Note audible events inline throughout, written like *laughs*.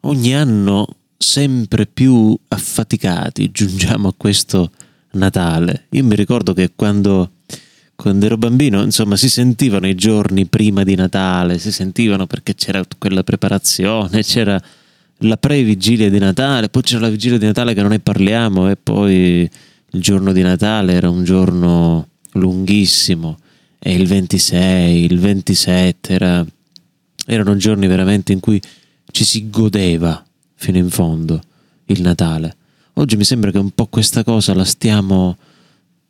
ogni anno sempre più affaticati giungiamo a questo Natale. Io mi ricordo che quando, quando ero bambino, insomma, si sentivano i giorni prima di Natale, si sentivano perché c'era quella preparazione, c'era la pre-vigilia di Natale, poi c'era la vigilia di Natale che non ne parliamo e poi il giorno di Natale era un giorno lunghissimo e il 26, il 27 era, erano giorni veramente in cui ci si godeva fino in fondo il Natale. Oggi mi sembra che un po' questa cosa la stiamo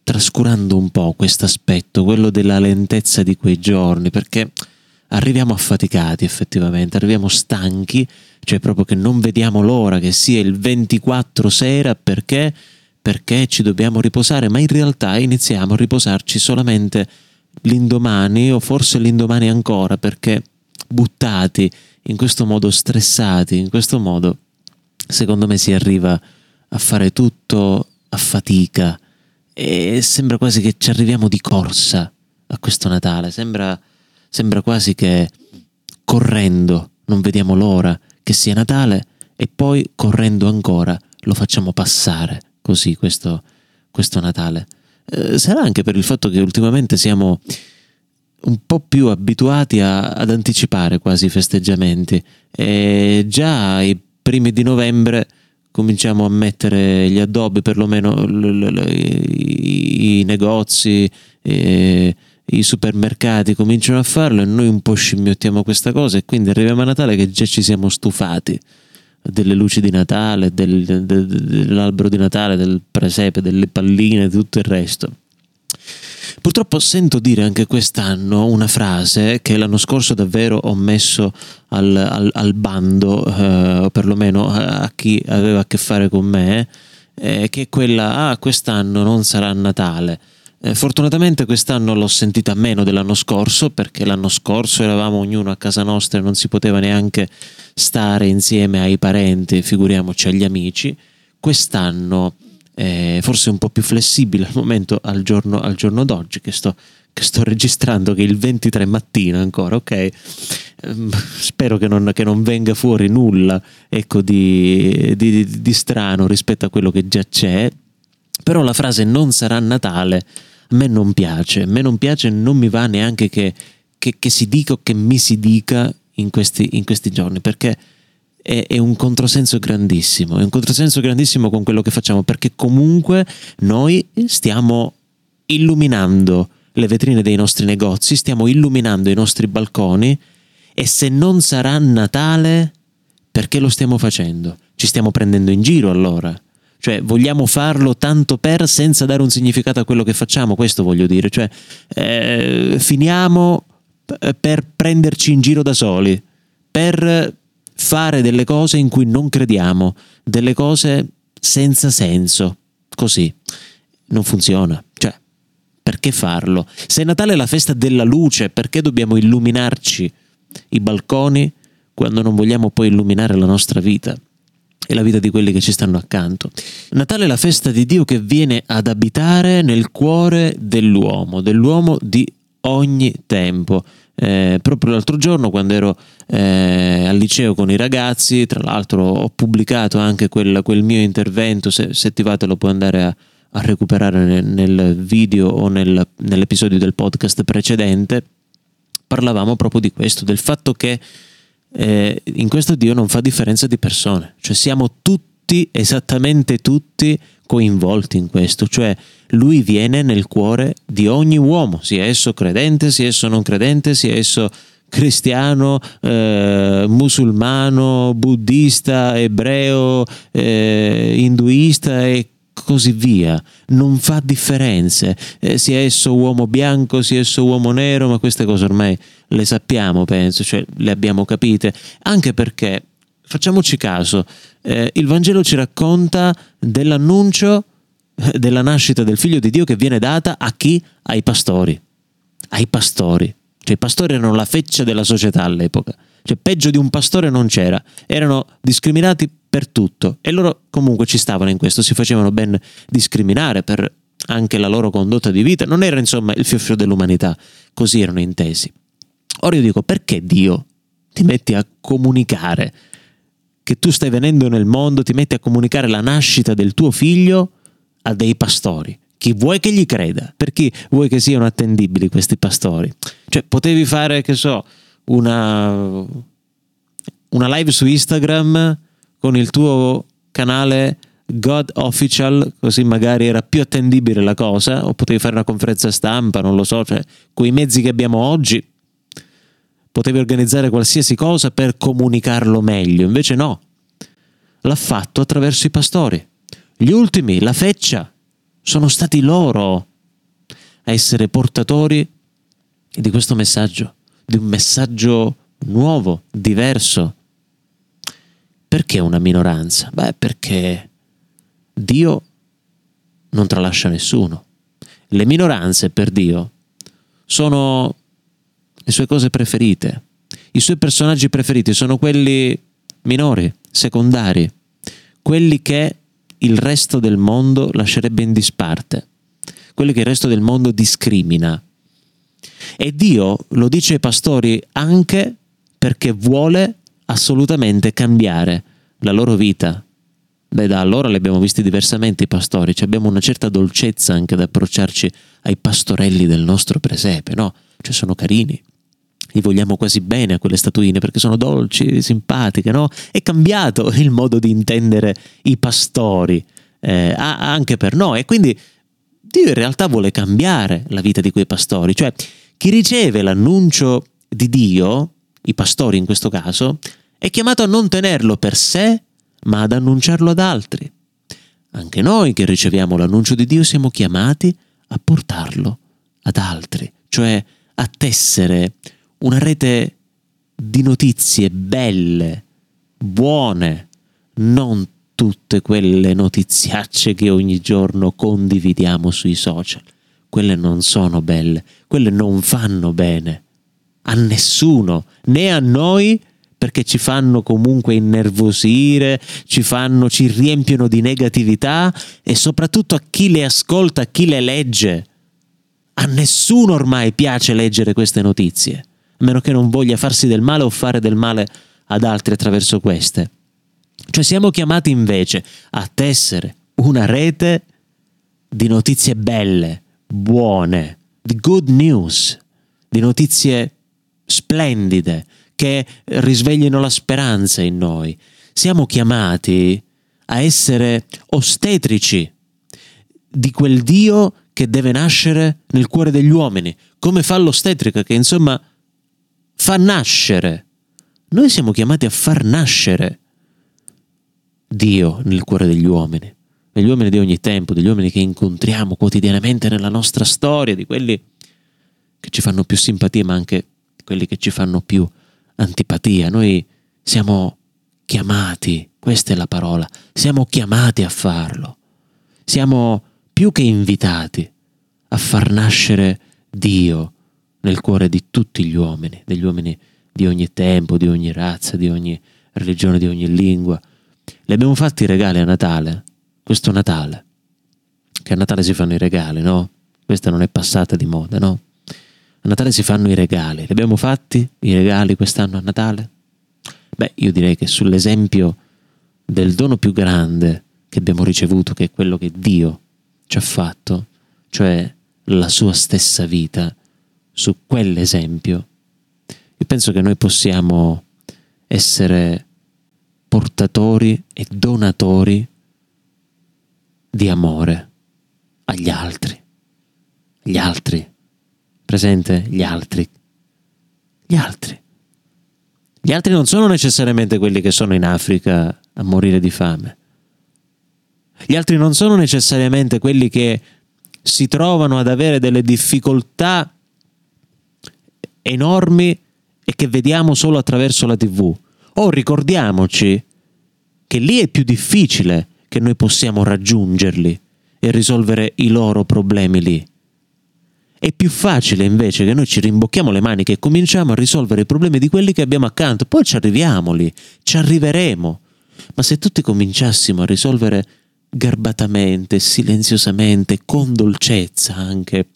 trascurando un po', questo aspetto, quello della lentezza di quei giorni, perché arriviamo affaticati effettivamente, arriviamo stanchi, cioè proprio che non vediamo l'ora che sia il 24 sera perché perché ci dobbiamo riposare, ma in realtà iniziamo a riposarci solamente l'indomani o forse l'indomani ancora perché buttati in questo modo stressati, in questo modo secondo me si arriva a fare tutto a fatica e sembra quasi che ci arriviamo di corsa a questo Natale, sembra, sembra quasi che correndo non vediamo l'ora che sia Natale e poi correndo ancora lo facciamo passare così questo, questo Natale. Eh, sarà anche per il fatto che ultimamente siamo un po' più abituati a, ad anticipare quasi i festeggiamenti e già ai primi di novembre cominciamo a mettere gli addobbi, perlomeno l- l- l- i, i, negozi, e, i supermercati cominciano a farlo e noi un po' scimmiottiamo questa cosa e quindi arriviamo a Natale che già ci siamo stufati delle luci di Natale, del, del, dell'albero di Natale, del presepe, delle palline, di tutto il resto. Purtroppo sento dire anche quest'anno una frase che l'anno scorso davvero ho messo al, al, al bando, eh, o perlomeno a chi aveva a che fare con me, eh, che è quella, ah, quest'anno non sarà Natale. Eh, fortunatamente quest'anno l'ho sentita meno dell'anno scorso perché l'anno scorso eravamo ognuno a casa nostra e non si poteva neanche stare insieme ai parenti, figuriamoci agli amici. Quest'anno eh, forse un po' più flessibile al momento, al giorno, al giorno d'oggi che sto, che sto registrando, che è il 23 mattina ancora, ok? Ehm, spero che non, che non, venga fuori nulla ecco, di, di, di strano rispetto a quello che già c'è, però la frase non sarà Natale a me non piace, a me non piace non mi va neanche che, che, che, si dica o che mi si dica in questi, in questi giorni, perché è, è, un controsenso grandissimo, è un controsenso grandissimo con quello che facciamo, perché comunque noi stiamo illuminando le vetrine dei nostri negozi, stiamo illuminando i nostri balconi e se non sarà Natale, perché lo stiamo facendo? Ci stiamo prendendo in giro allora? Cioè, vogliamo farlo tanto per senza dare un significato a quello che facciamo, questo voglio dire. Cioè, eh, finiamo per prenderci in giro da soli, per fare delle cose in cui non crediamo, delle cose senza senso. Così non funziona. Cioè, perché farlo? Se Natale è la festa della luce, perché dobbiamo illuminarci i balconi quando non vogliamo poi illuminare la nostra vita? e la vita di quelli che ci stanno accanto. Natale è la festa di Dio che viene ad abitare nel cuore dell'uomo, dell'uomo di ogni tempo. Eh, proprio l'altro giorno quando ero eh, al liceo con i ragazzi, tra l'altro ho pubblicato anche quel, quel mio intervento, se, se, ti va te lo puoi andare a, a recuperare nel, nel, video o nel, nell'episodio del podcast precedente, parlavamo proprio di questo, del fatto che eh, in questo Dio non fa differenza di persone, cioè siamo tutti, esattamente tutti, coinvolti in questo, cioè lui viene nel cuore di ogni uomo, sia esso credente, sia esso non credente, sia esso cristiano, eh, musulmano, buddista, ebreo, eh, induista e così via. Non fa differenze, eh, sia esso uomo bianco, sia esso uomo nero, ma queste cose ormai le sappiamo, penso, cioè le abbiamo capite, anche perché, facciamoci caso, eh, il Vangelo ci racconta dell'annuncio eh, della nascita del figlio di Dio che viene data a chi? Ai pastori. Ai pastori. Cioè i pastori erano la feccia della società all'epoca. Cioè peggio di un pastore non c'era. Erano discriminati per tutto e loro comunque ci stavano in questo, si facevano ben discriminare per anche la loro condotta di vita. Non era insomma il fior dell'umanità, così erano intesi. Ora io dico, perché Dio ti metti a comunicare che tu stai venendo nel mondo, ti metti a comunicare la nascita del tuo figlio a dei pastori. Chi vuoi che gli creda? Per chi vuoi che siano attendibili questi pastori? Cioè, potevi fare, che so, una, una live su Instagram con il tuo canale God Official, così magari era più attendibile la cosa, o potevi fare una conferenza stampa, non lo so, cioè, con i mezzi che abbiamo oggi, potevi organizzare qualsiasi cosa per comunicarlo meglio, invece no, l'ha fatto attraverso i pastori. Gli ultimi, la feccia, sono stati loro a essere portatori di questo messaggio, di un messaggio nuovo, diverso. Perché una minoranza? Beh, perché Dio non tralascia nessuno. Le minoranze per Dio sono le sue cose preferite. I suoi personaggi preferiti sono quelli minori, secondari, quelli che il resto del mondo lascerebbe in disparte, quelli che il resto del mondo discrimina. E Dio lo dice ai pastori anche perché vuole assolutamente cambiare la loro vita. Beh, da allora li abbiamo visti diversamente i pastori, cioè abbiamo una certa dolcezza anche ad approcciarci ai pastorelli del nostro presepe, no? Cioè sono carini, li vogliamo quasi bene a quelle statuine perché sono dolci, simpatiche, no? È cambiato *laughs* il modo di intendere i pastori eh, anche per noi e quindi Dio in realtà vuole cambiare la vita di quei pastori, cioè chi riceve l'annuncio di Dio, i pastori in questo caso, è chiamato a non tenerlo per sé, ma ad annunciarlo ad altri. Anche noi che riceviamo l'annuncio di Dio siamo chiamati a portarlo ad altri, cioè a tessere una rete di notizie belle, buone, non tutte quelle notiziacce che ogni giorno condividiamo sui social. Quelle non sono belle, quelle non fanno bene a nessuno, né a noi perché ci fanno comunque innervosire, ci fanno ci riempiono di negatività e soprattutto a chi le ascolta, a chi le legge. A nessuno ormai piace leggere queste notizie a meno che non voglia farsi del male o fare del male ad altri attraverso queste. Cioè siamo chiamati invece a tessere una rete di notizie belle, buone, di good news, di notizie splendide che risveglino la speranza in noi. Siamo chiamati a essere ostetrici di quel Dio che deve nascere nel cuore degli uomini, come fa l'ostetrica che insomma fa nascere. Noi siamo chiamati a far nascere Dio nel cuore degli uomini, degli uomini di ogni tempo, degli uomini che incontriamo quotidianamente nella nostra storia, di quelli che ci fanno più simpatia, ma anche quelli che ci fanno più antipatia. Noi siamo chiamati, questa è la parola, siamo chiamati a farlo. Siamo più che invitati a far nascere Dio nel cuore di tutti gli uomini, degli uomini di ogni tempo, di ogni razza, di ogni religione, di ogni lingua. Le abbiamo fatti i regali a Natale, questo Natale, che a Natale si fanno i regali, no? Questa non è passata di moda, no? A Natale si fanno i regali. Li abbiamo fatti i regali quest'anno a Natale? Beh, io direi che sull'esempio del dono più grande che abbiamo ricevuto, che è quello che Dio ci ha fatto, cioè la sua stessa vita, su quell'esempio, io penso che noi possiamo essere portatori e donatori di amore agli altri. Gli altri. Presente? Gli altri. Gli altri. Gli altri non sono necessariamente quelli che sono in Africa a morire di fame. Gli altri non sono necessariamente quelli che si trovano ad avere delle difficoltà enormi e che vediamo solo attraverso la TV. O ricordiamoci che lì è più difficile che noi possiamo raggiungerli e risolvere i loro problemi lì. È più facile invece che noi ci rimbocchiamo le maniche e cominciamo a risolvere i problemi di quelli che abbiamo accanto, poi ci arriviamo lì, ci arriveremo. Ma se tutti cominciassimo a risolvere garbatamente, silenziosamente, con dolcezza anche,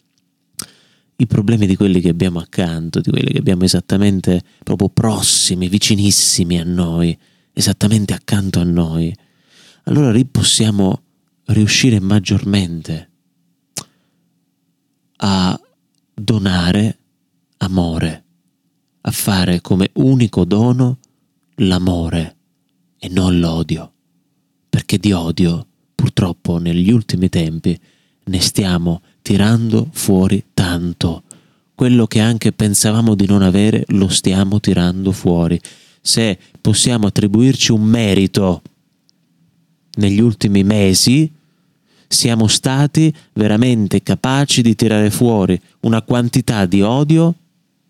i problemi di quelli che abbiamo accanto, di quelli che abbiamo esattamente proprio prossimi, vicinissimi a noi, esattamente accanto a noi, allora lì possiamo riuscire maggiormente a donare amore, a fare come unico dono l'amore e non l'odio, perché di odio purtroppo negli ultimi tempi ne stiamo tirando fuori tanto. Quello che anche pensavamo di non avere lo stiamo tirando fuori. Se possiamo attribuirci un merito negli ultimi mesi, siamo stati veramente capaci di tirare fuori una quantità di odio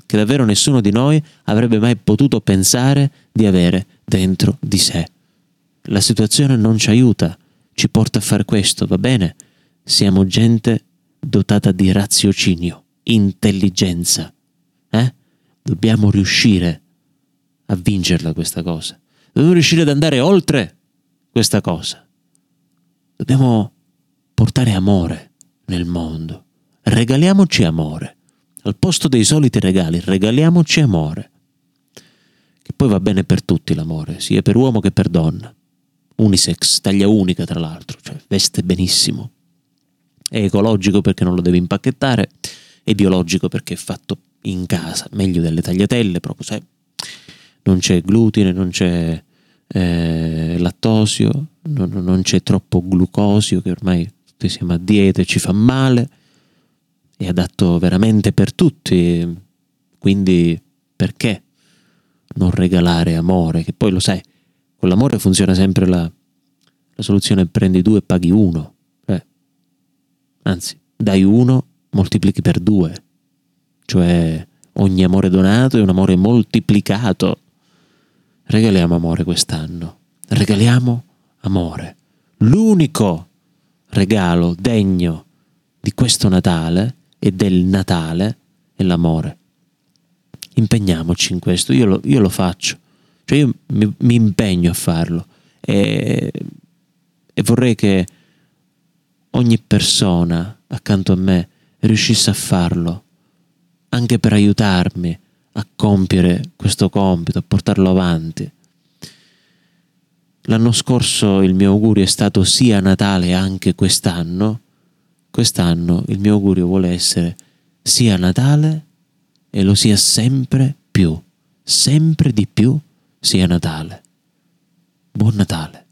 che davvero nessuno di noi avrebbe mai potuto pensare di avere dentro di sé. La situazione non ci aiuta, ci porta a fare questo, va bene? Siamo gente dotata di raziocinio, intelligenza. Eh? Dobbiamo riuscire a vincerla questa cosa. Dobbiamo riuscire ad andare oltre questa cosa. Dobbiamo portare amore nel mondo. Regaliamoci amore. Al posto dei soliti regali, regaliamoci amore. Che poi va bene per tutti l'amore, sia per uomo che per donna. Unisex, taglia unica tra l'altro, cioè veste benissimo. È ecologico perché non lo devi impacchettare, è biologico perché è fatto in casa, meglio delle tagliatelle, proprio sai, non c'è glutine, non c'è eh, lattosio, non, non, c'è troppo glucosio che ormai tutti siamo a dieta e ci fa male, è adatto veramente per tutti, quindi perché non regalare amore? Che poi lo sai, con l'amore funziona sempre la, la soluzione prendi due e paghi uno. Anzi dai uno, moltiplichi per due, cioè ogni amore donato è un amore moltiplicato. Regaliamo amore quest'anno, regaliamo amore. L'unico regalo degno di questo Natale e del Natale è l'amore. Impegniamoci in questo, io lo, io lo faccio, cioè io mi, mi, impegno a farlo e, e vorrei che ogni persona accanto a me riuscisse a farlo, anche per aiutarmi a compiere questo compito, a portarlo avanti. L'anno scorso il mio augurio è stato sia Natale anche quest'anno. Quest'anno il mio augurio vuole essere sia Natale e lo sia sempre più, sempre di più sia Natale. Buon Natale.